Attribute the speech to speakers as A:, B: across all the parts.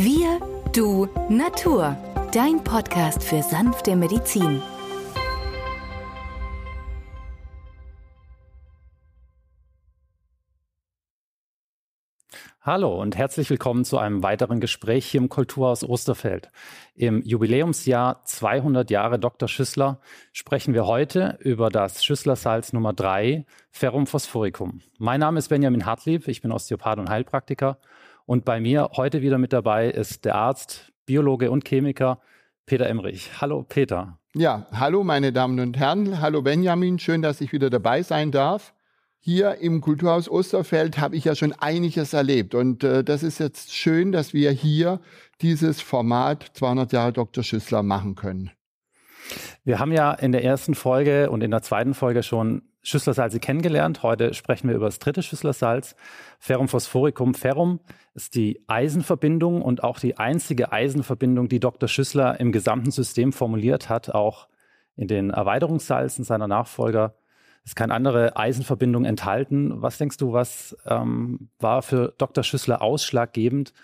A: Wir, du, Natur. Dein Podcast für sanfte Medizin.
B: Hallo und herzlich willkommen zu einem weiteren Gespräch hier im Kulturhaus Osterfeld. Im Jubiläumsjahr 200 Jahre Dr. Schüssler sprechen wir heute über das Schüsslersalz Nummer 3, Ferrum phosphoricum. Mein Name ist Benjamin Hartlieb, ich bin Osteopath und Heilpraktiker und bei mir heute wieder mit dabei ist der Arzt, Biologe und Chemiker Peter Emrich. Hallo Peter.
C: Ja, hallo meine Damen und Herren, hallo Benjamin, schön, dass ich wieder dabei sein darf. Hier im Kulturhaus Osterfeld habe ich ja schon einiges erlebt und äh, das ist jetzt schön, dass wir hier dieses Format 200 Jahre Dr. Schüssler machen können.
B: Wir haben ja in der ersten Folge und in der zweiten Folge schon Schüsslersalze kennengelernt. Heute sprechen wir über das dritte Schüsslersalz. Ferrum phosphoricum ferrum ist die Eisenverbindung und auch die einzige Eisenverbindung, die Dr. Schüssler im gesamten System formuliert hat, auch in den Erweiterungssalzen seiner Nachfolger ist keine andere Eisenverbindung enthalten. Was denkst du, was ähm, war für Dr. Schüssler ausschlaggebend,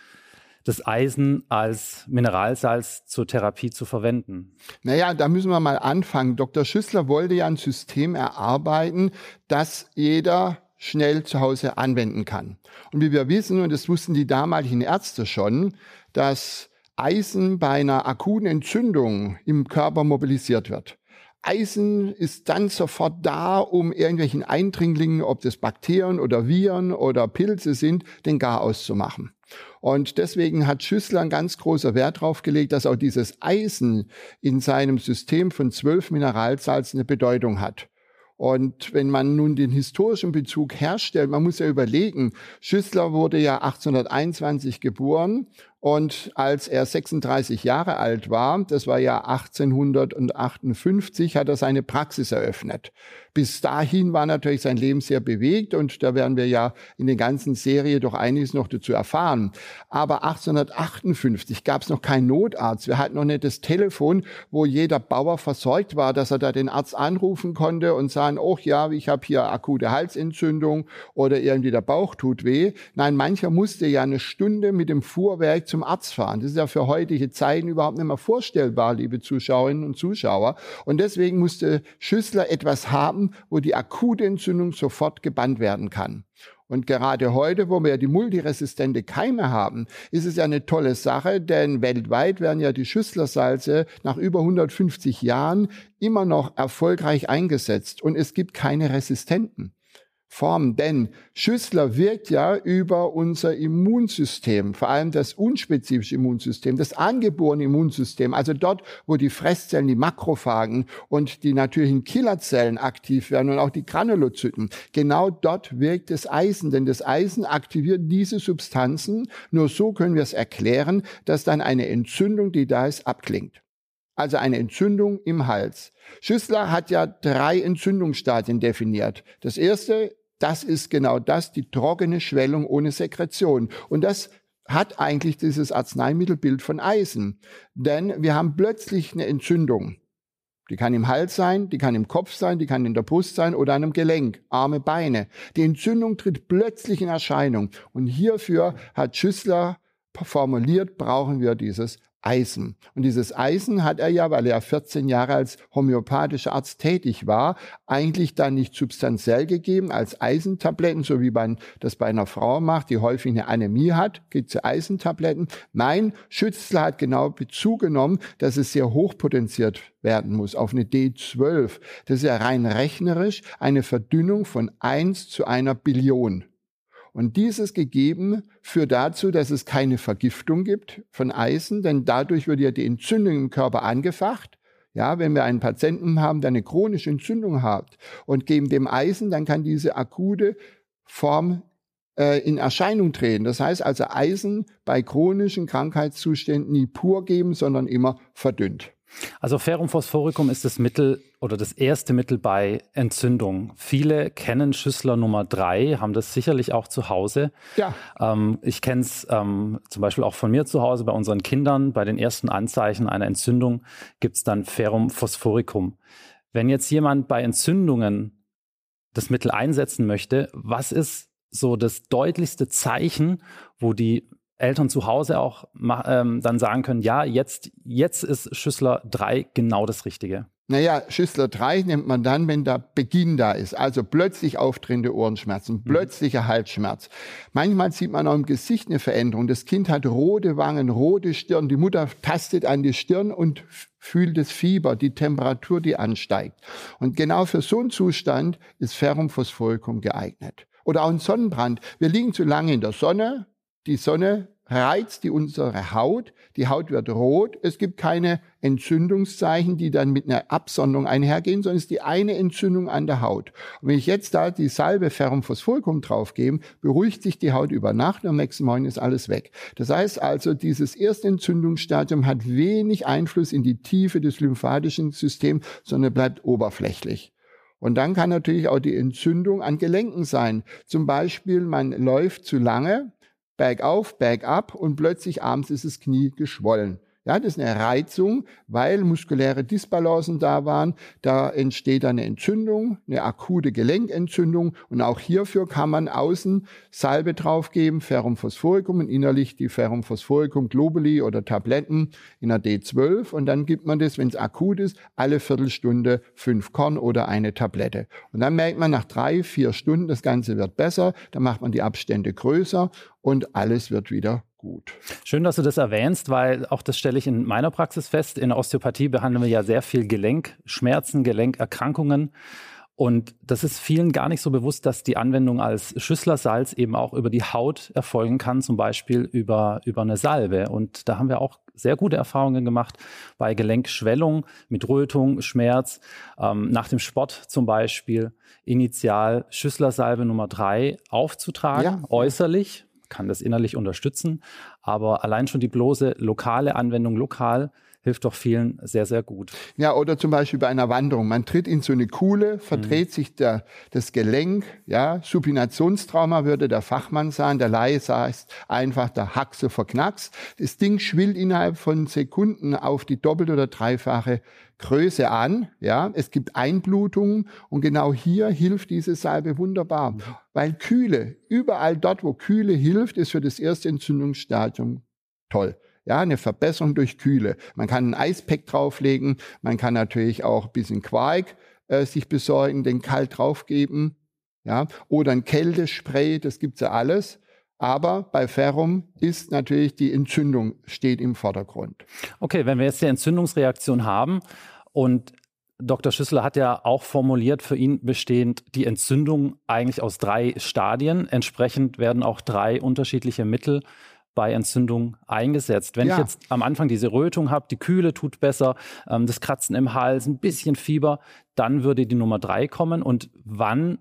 B: das Eisen als Mineralsalz zur Therapie zu verwenden?
C: Naja, da müssen wir mal anfangen. Dr. Schüssler wollte ja ein System erarbeiten, das jeder schnell zu Hause anwenden kann. Und wie wir wissen, und das wussten die damaligen Ärzte schon, dass Eisen bei einer akuten Entzündung im Körper mobilisiert wird. Eisen ist dann sofort da, um irgendwelchen Eindringlingen, ob das Bakterien oder Viren oder Pilze sind, den Garaus zu machen. Und deswegen hat Schüssler ein ganz großer Wert darauf gelegt, dass auch dieses Eisen in seinem System von zwölf Mineralsalzen eine Bedeutung hat. Und wenn man nun den historischen Bezug herstellt, man muss ja überlegen, Schüssler wurde ja 1821 geboren und als er 36 Jahre alt war, das war ja 1858, hat er seine Praxis eröffnet. Bis dahin war natürlich sein Leben sehr bewegt und da werden wir ja in der ganzen Serie doch einiges noch dazu erfahren. Aber 1858 gab es noch keinen Notarzt. Wir hatten noch nicht das Telefon, wo jeder Bauer versorgt war, dass er da den Arzt anrufen konnte und sagen, oh ja, ich habe hier akute Halsentzündung oder irgendwie der Bauch tut weh. Nein, mancher musste ja eine Stunde mit dem Fuhrwerk zum Arzt fahren. Das ist ja für heutige Zeiten überhaupt nicht mehr vorstellbar, liebe Zuschauerinnen und Zuschauer. Und deswegen musste Schüssler etwas haben, wo die akute Entzündung sofort gebannt werden kann. Und gerade heute, wo wir ja die multiresistente Keime haben, ist es ja eine tolle Sache, denn weltweit werden ja die Schüsslersalze nach über 150 Jahren immer noch erfolgreich eingesetzt und es gibt keine Resistenten. Form. Denn Schüssler wirkt ja über unser Immunsystem, vor allem das unspezifische Immunsystem, das angeborene Immunsystem, also dort, wo die Fresszellen, die Makrophagen und die natürlichen Killerzellen aktiv werden und auch die Granulozyten. Genau dort wirkt das Eisen, denn das Eisen aktiviert diese Substanzen. Nur so können wir es erklären, dass dann eine Entzündung, die da ist, abklingt also eine Entzündung im Hals. Schüssler hat ja drei Entzündungsstadien definiert. Das erste das ist genau das, die trockene Schwellung ohne Sekretion. Und das hat eigentlich dieses Arzneimittelbild von Eisen. Denn wir haben plötzlich eine Entzündung. Die kann im Hals sein, die kann im Kopf sein, die kann in der Brust sein oder einem Gelenk, Arme, Beine. Die Entzündung tritt plötzlich in Erscheinung. Und hierfür hat Schüssler formuliert, brauchen wir dieses Eisen. Und dieses Eisen hat er ja, weil er 14 Jahre als homöopathischer Arzt tätig war, eigentlich dann nicht substanziell gegeben als Eisentabletten, so wie man das bei einer Frau macht, die häufig eine Anämie hat, gibt es Eisentabletten. Nein, Schützler hat genau Bezug genommen, dass es sehr hochpotenziert werden muss auf eine D12. Das ist ja rein rechnerisch eine Verdünnung von 1 zu einer Billion. Und dieses gegeben führt dazu, dass es keine Vergiftung gibt von Eisen, denn dadurch wird ja die Entzündung im Körper angefacht. Ja, wenn wir einen Patienten haben, der eine chronische Entzündung hat und geben dem Eisen, dann kann diese akute Form äh, in Erscheinung treten. Das heißt also Eisen bei chronischen Krankheitszuständen nie pur geben, sondern immer verdünnt.
B: Also Ferrum phosphoricum ist das Mittel oder das erste Mittel bei Entzündung. Viele kennen Schüssler Nummer drei, haben das sicherlich auch zu Hause. Ja. Ähm, ich kenne es ähm, zum Beispiel auch von mir zu Hause bei unseren Kindern. Bei den ersten Anzeichen einer Entzündung gibt es dann Ferrum phosphoricum. Wenn jetzt jemand bei Entzündungen das Mittel einsetzen möchte, was ist so das deutlichste Zeichen, wo die Eltern zu Hause auch ähm, dann sagen können, ja, jetzt, jetzt ist Schüssler 3 genau das Richtige.
C: Naja, Schüssler 3 nimmt man dann, wenn der Beginn da ist. Also plötzlich auftretende Ohrenschmerzen, mhm. plötzlicher Halsschmerz. Manchmal sieht man auch im Gesicht eine Veränderung. Das Kind hat rote Wangen, rote Stirn. Die Mutter tastet an die Stirn und fühlt das Fieber, die Temperatur, die ansteigt. Und genau für so einen Zustand ist Ferrum phosphoricum geeignet. Oder auch ein Sonnenbrand. Wir liegen zu lange in der Sonne. Die Sonne reizt die unsere Haut, die Haut wird rot, es gibt keine Entzündungszeichen, die dann mit einer Absonderung einhergehen, sondern es ist die eine Entzündung an der Haut. Und wenn ich jetzt da die Salbe Ferrum Phosphoricum draufgebe, beruhigt sich die Haut über Nacht und am nächsten Morgen ist alles weg. Das heißt also, dieses erste Entzündungsstadium hat wenig Einfluss in die Tiefe des lymphatischen Systems, sondern bleibt oberflächlich. Und dann kann natürlich auch die Entzündung an Gelenken sein. Zum Beispiel, man läuft zu lange, bergauf, bergab und plötzlich abends ist das Knie geschwollen. Ja, das ist eine Reizung, weil muskuläre Disbalancen da waren. Da entsteht eine Entzündung, eine akute Gelenkentzündung. Und auch hierfür kann man außen Salbe draufgeben, Ferrum phosphoricum und innerlich die Ferrum phosphoricum Globuli oder Tabletten in der D12. Und dann gibt man das, wenn es akut ist, alle Viertelstunde fünf Korn oder eine Tablette. Und dann merkt man nach drei, vier Stunden, das Ganze wird besser. Dann macht man die Abstände größer und alles wird wieder gut.
B: Schön, dass du das erwähnst, weil auch das stelle ich in meiner Praxis fest. In der Osteopathie behandeln wir ja sehr viel Gelenkschmerzen, Gelenkerkrankungen. Und das ist vielen gar nicht so bewusst, dass die Anwendung als Schüsslersalz eben auch über die Haut erfolgen kann, zum Beispiel über, über eine Salbe. Und da haben wir auch sehr gute Erfahrungen gemacht bei Gelenkschwellung mit Rötung, Schmerz, ähm, nach dem Sport zum Beispiel initial Schüsslersalbe Nummer drei aufzutragen, ja. äußerlich kann das innerlich unterstützen. Aber allein schon die bloße lokale Anwendung lokal hilft doch vielen sehr, sehr gut.
C: Ja, oder zum Beispiel bei einer Wanderung. Man tritt in so eine Kuhle, verdreht mhm. sich der, das Gelenk, ja, Supinationstrauma würde der Fachmann sagen, der Laie sagt einfach der Haxe verknackst. Das Ding schwillt innerhalb von Sekunden auf die doppelte oder dreifache Größe an. Ja, es gibt Einblutungen und genau hier hilft diese Salbe wunderbar, mhm. weil Kühle, überall dort, wo Kühle hilft, ist für das erste Entzündungsstadium toll. Ja, eine Verbesserung durch Kühle. Man kann ein Eispack drauflegen, man kann natürlich auch ein bisschen Quark äh, sich besorgen, den kalt draufgeben. Ja, oder ein Kältespray, das gibt's ja alles. Aber bei Ferrum ist natürlich die Entzündung steht im Vordergrund.
B: Okay, wenn wir jetzt die Entzündungsreaktion haben und Dr. Schüssler hat ja auch formuliert, für ihn bestehend die Entzündung eigentlich aus drei Stadien. Entsprechend werden auch drei unterschiedliche Mittel bei Entzündung eingesetzt. Wenn ja. ich jetzt am Anfang diese Rötung habe, die Kühle tut besser, ähm, das Kratzen im Hals, ein bisschen Fieber, dann würde die Nummer drei kommen. Und wann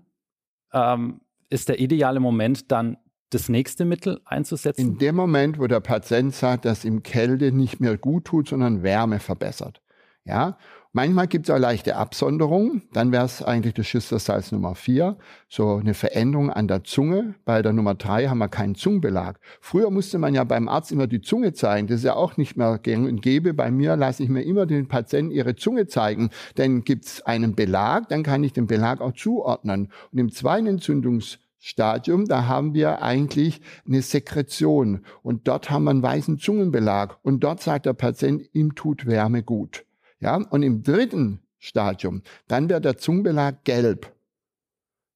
B: ähm, ist der ideale Moment, dann das nächste Mittel einzusetzen?
C: In dem Moment, wo der Patient sagt, dass ihm Kälte nicht mehr gut tut, sondern Wärme verbessert. Ja, Manchmal gibt es auch leichte Absonderungen. Dann wäre es eigentlich das Schüsslersalz Nummer 4. So eine Veränderung an der Zunge. Bei der Nummer 3 haben wir keinen Zungenbelag. Früher musste man ja beim Arzt immer die Zunge zeigen. Das ist ja auch nicht mehr gäng und gäbe. Bei mir lasse ich mir immer den Patienten ihre Zunge zeigen. Denn gibt es einen Belag, dann kann ich den Belag auch zuordnen. Und im zweiten Entzündungs Stadium, da haben wir eigentlich eine Sekretion und dort haben wir einen weißen Zungenbelag und dort sagt der Patient, ihm tut Wärme gut. Ja, und im dritten Stadium, dann wird der Zungenbelag gelb.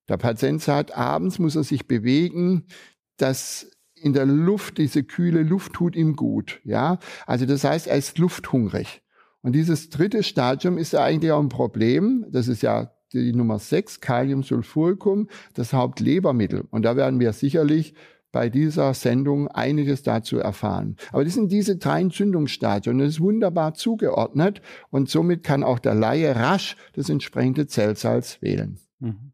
C: Der Patient sagt, abends muss er sich bewegen, dass in der Luft, diese kühle Luft tut ihm gut. Ja, also das heißt, er ist lufthungrig. Und dieses dritte Stadium ist ja eigentlich auch ein Problem. Das ist ja die Nummer 6, Kaliumsulfuricum, das Hauptlebermittel. Und da werden wir sicherlich bei dieser Sendung einiges dazu erfahren. Aber das sind diese drei Entzündungsstadien das ist wunderbar zugeordnet und somit kann auch der Laie rasch das entsprechende Zellsalz wählen. Mhm.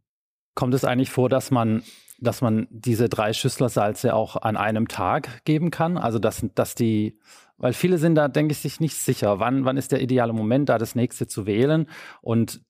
B: Kommt es eigentlich vor, dass man dass man diese drei Schüsslersalze auch an einem Tag geben kann? Also dass, dass die, weil viele sind da, denke ich, sich nicht sicher, wann, wann ist der ideale Moment, da das nächste zu wählen. Und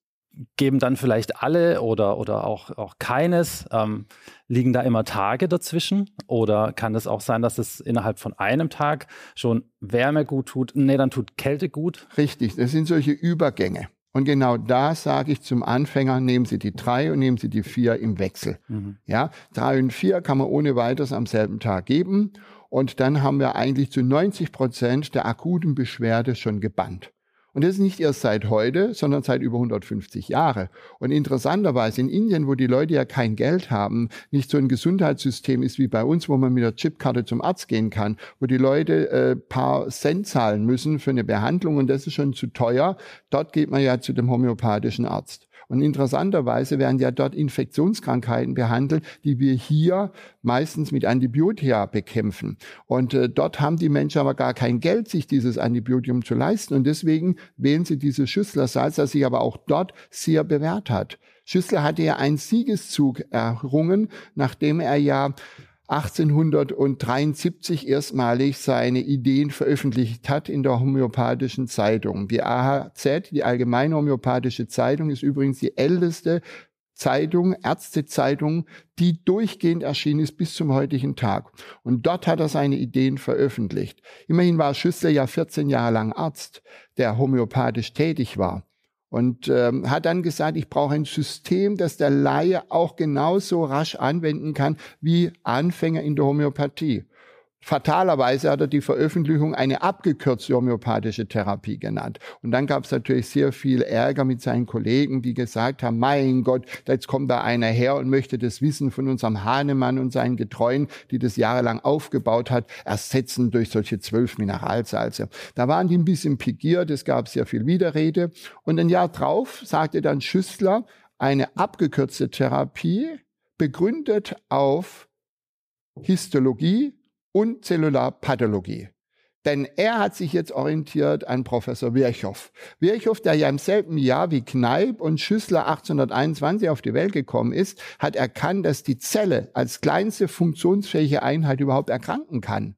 B: geben dann vielleicht alle oder, oder auch, auch keines? Ähm, liegen da immer Tage dazwischen? Oder kann es auch sein, dass es innerhalb von einem Tag schon Wärme gut tut? Nee, dann tut Kälte gut?
C: Richtig, das sind solche Übergänge. Und genau da sage ich zum Anfänger, nehmen Sie die drei und nehmen Sie die vier im Wechsel. Mhm. Ja, drei und vier kann man ohne weiteres am selben Tag geben. Und dann haben wir eigentlich zu 90 Prozent der akuten Beschwerde schon gebannt. Und das ist nicht erst seit heute, sondern seit über 150 Jahren. Und interessanterweise in Indien, wo die Leute ja kein Geld haben, nicht so ein Gesundheitssystem ist wie bei uns, wo man mit der Chipkarte zum Arzt gehen kann, wo die Leute äh, paar Cent zahlen müssen für eine Behandlung und das ist schon zu teuer. Dort geht man ja zu dem homöopathischen Arzt. Und interessanterweise werden ja dort Infektionskrankheiten behandelt, die wir hier meistens mit Antibiotika bekämpfen. Und äh, dort haben die Menschen aber gar kein Geld, sich dieses Antibiotikum zu leisten. Und deswegen wählen sie dieses Schüsslersalz, das sich aber auch dort sehr bewährt hat. Schüssler hatte ja einen Siegeszug errungen, nachdem er ja 1873 erstmalig seine Ideen veröffentlicht hat in der homöopathischen Zeitung. Die AHZ, die Allgemeine Homöopathische Zeitung, ist übrigens die älteste Zeitung, Ärztezeitung, die durchgehend erschienen ist bis zum heutigen Tag. Und dort hat er seine Ideen veröffentlicht. Immerhin war Schüssler ja 14 Jahre lang Arzt, der homöopathisch tätig war und ähm, hat dann gesagt, ich brauche ein System, das der Laie auch genauso rasch anwenden kann wie Anfänger in der Homöopathie. Fatalerweise hat er die Veröffentlichung eine abgekürzte homöopathische Therapie genannt. Und dann gab es natürlich sehr viel Ärger mit seinen Kollegen, die gesagt haben, mein Gott, jetzt kommt da einer her und möchte das Wissen von unserem Hahnemann und seinen Getreuen, die das jahrelang aufgebaut hat, ersetzen durch solche zwölf Mineralsalze. Da waren die ein bisschen pigiert, es gab sehr viel Widerrede. Und ein Jahr drauf sagte dann Schüssler, eine abgekürzte Therapie begründet auf Histologie, und Zellularpathologie. Denn er hat sich jetzt orientiert an Professor Virchow. Virchow, der ja im selben Jahr wie Kneipp und Schüssler 1821 auf die Welt gekommen ist, hat erkannt, dass die Zelle als kleinste funktionsfähige Einheit überhaupt erkranken kann.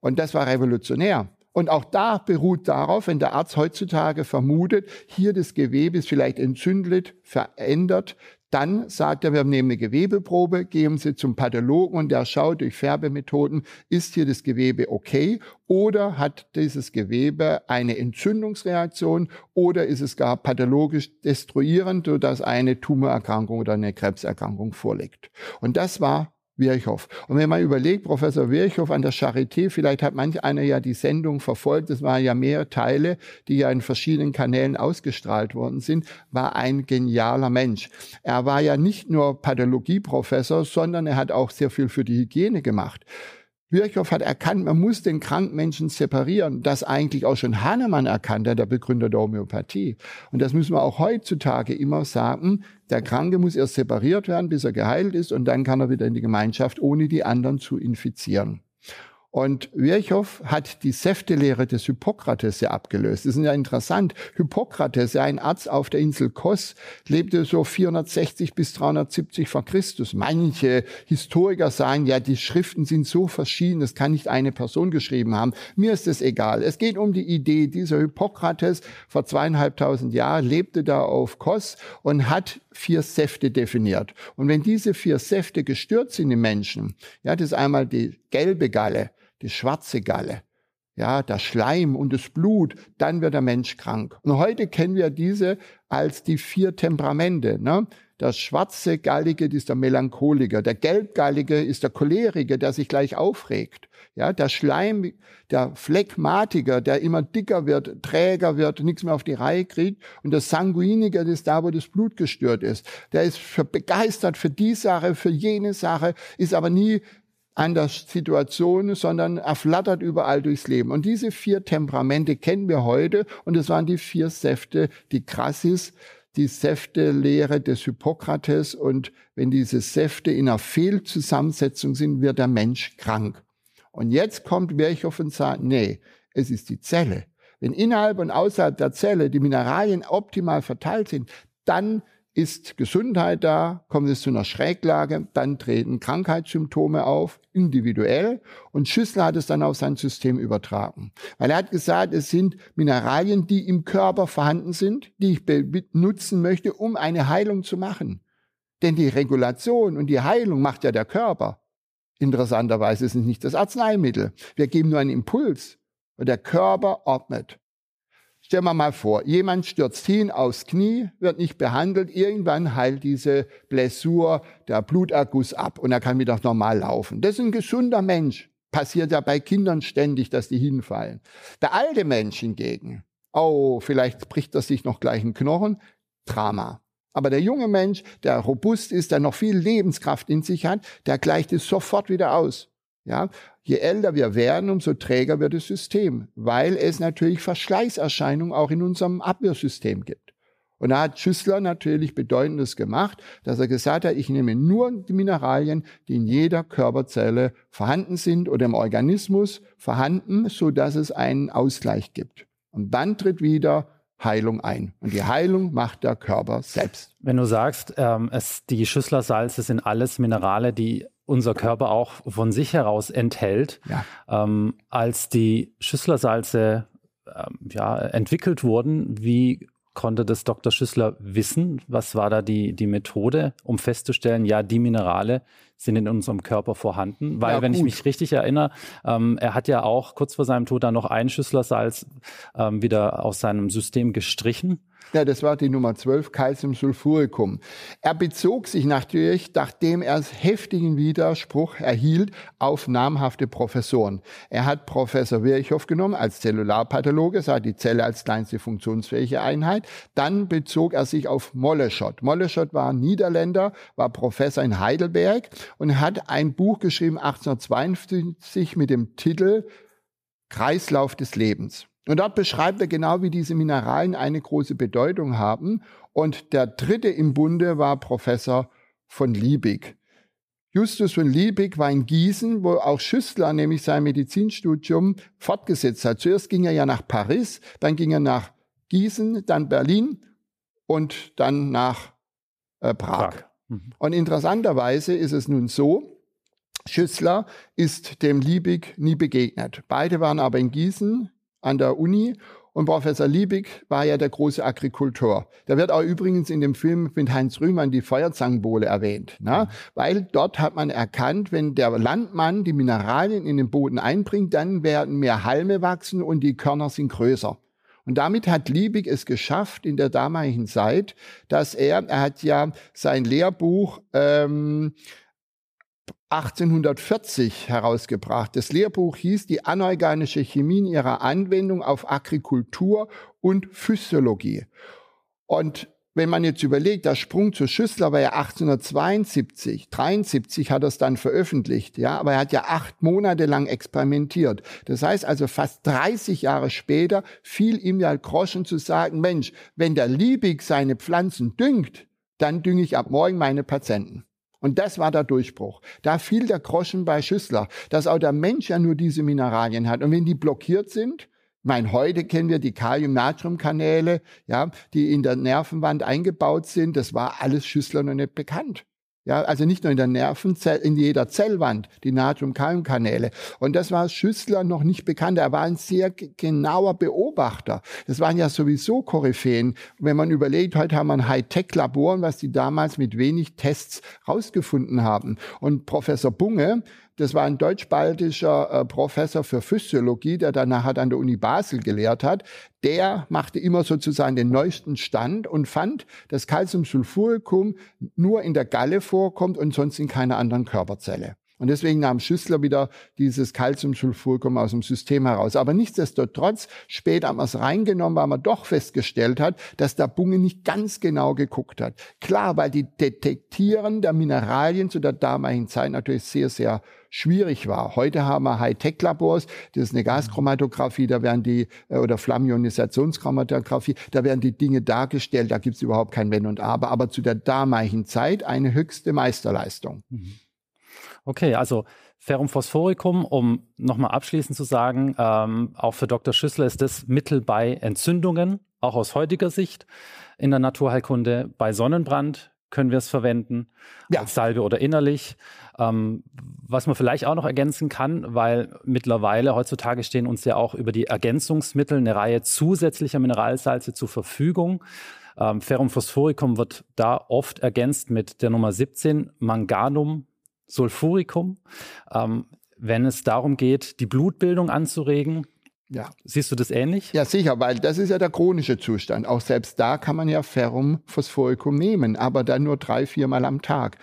C: Und das war revolutionär. Und auch da beruht darauf, wenn der Arzt heutzutage vermutet, hier das Gewebe ist vielleicht entzündelt, verändert, dann sagt er, wir nehmen eine Gewebeprobe, geben sie zum Pathologen und der schaut durch Färbemethoden, ist hier das Gewebe okay oder hat dieses Gewebe eine Entzündungsreaktion oder ist es gar pathologisch destruierend, sodass eine Tumorerkrankung oder eine Krebserkrankung vorliegt. Und das war Virchow. Und wenn man überlegt, Professor Virchow an der Charité, vielleicht hat manch einer ja die Sendung verfolgt, es waren ja mehrere Teile, die ja in verschiedenen Kanälen ausgestrahlt worden sind, war ein genialer Mensch. Er war ja nicht nur Pathologieprofessor, sondern er hat auch sehr viel für die Hygiene gemacht. Virchow hat erkannt, man muss den kranken Menschen separieren. Das eigentlich auch schon Hahnemann erkannte, der Begründer der Homöopathie. Und das müssen wir auch heutzutage immer sagen. Der Kranke muss erst separiert werden, bis er geheilt ist, und dann kann er wieder in die Gemeinschaft, ohne die anderen zu infizieren. Und Virchow hat die Säftelehre des Hippokrates ja abgelöst. Das ist ja interessant. Hippokrates, ja ein Arzt auf der Insel Kos, lebte so 460 bis 370 vor Christus. Manche Historiker sagen, ja, die Schriften sind so verschieden, das kann nicht eine Person geschrieben haben. Mir ist es egal. Es geht um die Idee, dieser Hippokrates vor zweieinhalbtausend Jahren lebte da auf Kos und hat vier Säfte definiert. Und wenn diese vier Säfte gestört sind im Menschen, ja, das ist einmal die gelbe Galle, die schwarze Galle, ja, der Schleim und das Blut, dann wird der Mensch krank. Und heute kennen wir diese als die vier Temperamente. Ne? Der schwarze Gallige ist der Melancholiker, der gelbgallige ist der Choleriker, der sich gleich aufregt. Ja, der Schleim, der Phlegmatiker, der immer dicker wird, träger wird, nichts mehr auf die Reihe kriegt. Und der Sanguiniker ist da, wo das Blut gestört ist. Der ist für, begeistert für die Sache, für jene Sache, ist aber nie an der Situation, sondern er flattert überall durchs Leben. Und diese vier Temperamente kennen wir heute und es waren die vier Säfte, die Krassis, die Säftelehre des Hippokrates und wenn diese Säfte in einer Fehlzusammensetzung sind, wird der Mensch krank. Und jetzt kommt Virchow und sagt, nee, es ist die Zelle. Wenn innerhalb und außerhalb der Zelle die Mineralien optimal verteilt sind, dann ist Gesundheit da, kommt es zu einer Schräglage, dann treten Krankheitssymptome auf, individuell. Und Schüssler hat es dann auf sein System übertragen. Weil er hat gesagt, es sind Mineralien, die im Körper vorhanden sind, die ich benutzen möchte, um eine Heilung zu machen. Denn die Regulation und die Heilung macht ja der Körper. Interessanterweise ist es nicht das Arzneimittel. Wir geben nur einen Impuls und der Körper ordnet. Stellen wir mal vor, jemand stürzt hin aufs Knie, wird nicht behandelt, irgendwann heilt diese Blessur, der Bluterguss ab und er kann wieder normal laufen. Das ist ein gesunder Mensch. passiert ja bei Kindern ständig, dass die hinfallen. Der alte Mensch hingegen, oh, vielleicht bricht er sich noch gleich ein Knochen, Drama. Aber der junge Mensch, der robust ist, der noch viel Lebenskraft in sich hat, der gleicht es sofort wieder aus. Ja, je älter wir werden, umso träger wird das System, weil es natürlich Verschleißerscheinungen auch in unserem Abwehrsystem gibt. Und da hat Schüssler natürlich Bedeutendes gemacht, dass er gesagt hat, ich nehme nur die Mineralien, die in jeder Körperzelle vorhanden sind oder im Organismus vorhanden, so dass es einen Ausgleich gibt. Und dann tritt wieder Heilung ein. Und die Heilung macht der Körper selbst.
B: Wenn du sagst, ähm, es, die Schüsslersalze sind alles Minerale, die unser Körper auch von sich heraus enthält. Ja. Ähm, als die Schüsslersalze ähm, ja, entwickelt wurden, wie konnte das Dr. Schüssler wissen? Was war da die, die Methode, um festzustellen, ja, die Minerale sind in unserem Körper vorhanden? Weil, ja, wenn ich mich richtig erinnere, ähm, er hat ja auch kurz vor seinem Tod dann noch ein Schüsslersalz ähm, wieder aus seinem System gestrichen.
C: Ja, das war die Nummer 12, Calciumsulfuricum. Er bezog sich natürlich, nachdem er heftigen Widerspruch erhielt, auf namhafte Professoren. Er hat Professor Virchow genommen als Zellularpathologe, sah die Zelle als kleinste funktionsfähige Einheit. Dann bezog er sich auf Moleschott. Moleschott war Niederländer, war Professor in Heidelberg und hat ein Buch geschrieben 1852 mit dem Titel Kreislauf des Lebens. Und dort beschreibt er genau, wie diese Mineralien eine große Bedeutung haben. Und der dritte im Bunde war Professor von Liebig. Justus von Liebig war in Gießen, wo auch Schüssler nämlich sein Medizinstudium fortgesetzt hat. Zuerst ging er ja nach Paris, dann ging er nach Gießen, dann Berlin und dann nach äh, Prag. Prag. Mhm. Und interessanterweise ist es nun so, Schüssler ist dem Liebig nie begegnet. Beide waren aber in Gießen an der Uni und Professor Liebig war ja der große Agrikultor. Der wird auch übrigens in dem Film mit Heinz Rühmann die Feuerzangenbowle erwähnt. Ne? Mhm. Weil dort hat man erkannt, wenn der Landmann die Mineralien in den Boden einbringt, dann werden mehr Halme wachsen und die Körner sind größer. Und damit hat Liebig es geschafft in der damaligen Zeit, dass er, er hat ja sein Lehrbuch ähm, 1840 herausgebracht. Das Lehrbuch hieß Die anorganische Chemie in ihrer Anwendung auf Agrikultur und Physiologie. Und wenn man jetzt überlegt, der Sprung zu Schüssler war ja 1872, 73 hat er es dann veröffentlicht, ja, aber er hat ja acht Monate lang experimentiert. Das heißt also fast 30 Jahre später fiel ihm ja Groschen zu sagen, Mensch, wenn der Liebig seine Pflanzen düngt, dann dünge ich ab morgen meine Patienten. Und das war der Durchbruch. Da fiel der Groschen bei Schüssler, dass auch der Mensch ja nur diese Mineralien hat. Und wenn die blockiert sind, ich meine, heute kennen wir die Kalium-Natrium-Kanäle, ja, die in der Nervenwand eingebaut sind. Das war alles Schüssler noch nicht bekannt. Ja, also nicht nur in der Nervenzelle, in jeder Zellwand, die Natrium-Kalium-Kanäle. Und das war Schüssler noch nicht bekannt. Er war ein sehr genauer Beobachter. Das waren ja sowieso Koryphäen. Wenn man überlegt, heute haben wir ein Hightech-Labor, was die damals mit wenig Tests rausgefunden haben. Und Professor Bunge, das war ein deutsch-baltischer äh, Professor für Physiologie, der dann nachher an der Uni Basel gelehrt hat. Der machte immer sozusagen den neuesten Stand und fand, dass Calciumsulfuricum nur in der Galle vorkommt und sonst in keiner anderen Körperzelle. Und deswegen nahm Schüssler wieder dieses Calciumsulfuricum aus dem System heraus. Aber nichtsdestotrotz, später haben wir es reingenommen, weil man doch festgestellt hat, dass der Bunge nicht ganz genau geguckt hat. Klar, weil die Detektieren der Mineralien zu der damaligen Zeit natürlich sehr, sehr schwierig war. Heute haben wir Hightech-Labors, das ist eine Gaschromatographie, da werden die, äh, oder Flammionisationschromatographie, da werden die Dinge dargestellt, da gibt es überhaupt kein Wenn und Aber, aber zu der damaligen Zeit eine höchste Meisterleistung. Mhm.
B: Okay, also Ferrum Phosphoricum, um nochmal abschließend zu sagen, ähm, auch für Dr. Schüssler ist das Mittel bei Entzündungen, auch aus heutiger Sicht in der Naturheilkunde. Bei Sonnenbrand können wir es verwenden, ja. als Salbe oder innerlich. Ähm, was man vielleicht auch noch ergänzen kann, weil mittlerweile heutzutage stehen uns ja auch über die Ergänzungsmittel eine Reihe zusätzlicher Mineralsalze zur Verfügung. Ähm, Ferrum Phosphoricum wird da oft ergänzt mit der Nummer 17, Manganum Sulfuricum, ähm, wenn es darum geht, die Blutbildung anzuregen. Ja. Siehst du das ähnlich?
C: Ja, sicher, weil das ist ja der chronische Zustand. Auch selbst da kann man ja Ferrum Phosphoricum nehmen, aber dann nur drei, viermal am Tag.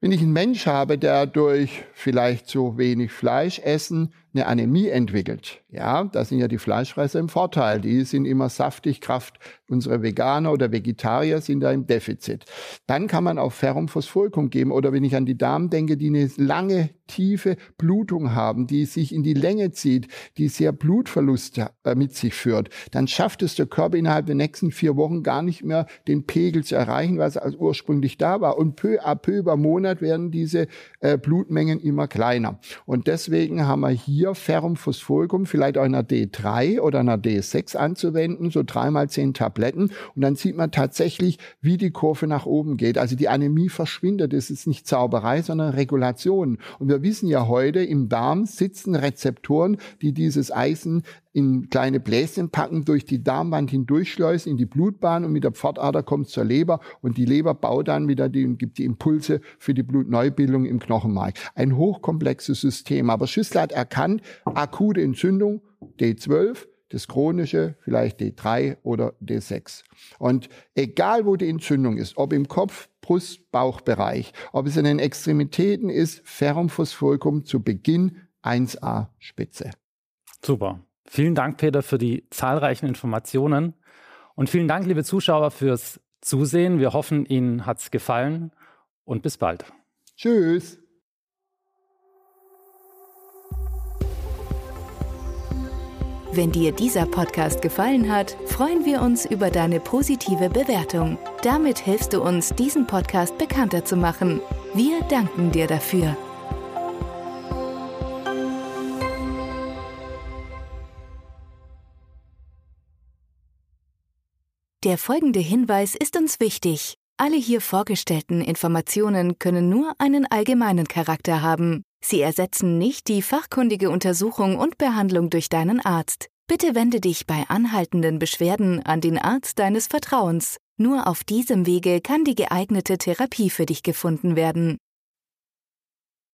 C: Wenn ich einen Mensch habe, der durch vielleicht zu wenig Fleisch essen eine Anämie entwickelt, ja, da sind ja die Fleischfresser im Vorteil. Die sind immer saftig, Kraft. Unsere Veganer oder Vegetarier sind da im Defizit. Dann kann man auch Ferrum Phosphoricum geben. Oder wenn ich an die Damen denke, die eine lange, tiefe Blutung haben, die sich in die Länge zieht, die sehr Blutverluste äh, mit sich führt, dann schafft es der Körper innerhalb der nächsten vier Wochen gar nicht mehr, den Pegel zu erreichen, was als ursprünglich da war. Und peu à peu über Monat werden diese äh, Blutmengen immer kleiner. Und deswegen haben wir hier Ferrum Phosphoricum, vielleicht auch in einer D3 oder einer D6 anzuwenden, so dreimal zehn Tabletten. Und dann sieht man tatsächlich, wie die Kurve nach oben geht. Also die Anämie verschwindet. Das ist nicht Zauberei, sondern Regulation. Und wir wissen ja heute, im Darm sitzen Rezeptoren, die dieses Eisen in kleine Bläschen packen, durch die Darmwand hindurchschleusen in die Blutbahn und mit der Pfortader kommt es zur Leber und die Leber baut dann wieder die und gibt die Impulse für die Blutneubildung im Knochenmark. Ein hochkomplexes System. Aber Schüssler hat erkannt, akute Entzündung, D12, das chronische, vielleicht D3 oder D6. Und egal wo die Entzündung ist, ob im Kopf, Brust, Bauchbereich, ob es in den Extremitäten ist, Ferrum zu Beginn 1a Spitze.
B: Super. Vielen Dank, Peter, für die zahlreichen Informationen. Und vielen Dank, liebe Zuschauer, fürs Zusehen. Wir hoffen, Ihnen hat es gefallen und bis bald.
C: Tschüss.
A: Wenn dir dieser Podcast gefallen hat, freuen wir uns über deine positive Bewertung. Damit hilfst du uns, diesen Podcast bekannter zu machen. Wir danken dir dafür. Der folgende Hinweis ist uns wichtig. Alle hier vorgestellten Informationen können nur einen allgemeinen Charakter haben. Sie ersetzen nicht die fachkundige Untersuchung und Behandlung durch deinen Arzt. Bitte wende dich bei anhaltenden Beschwerden an den Arzt deines Vertrauens. Nur auf diesem Wege kann die geeignete Therapie für dich gefunden werden.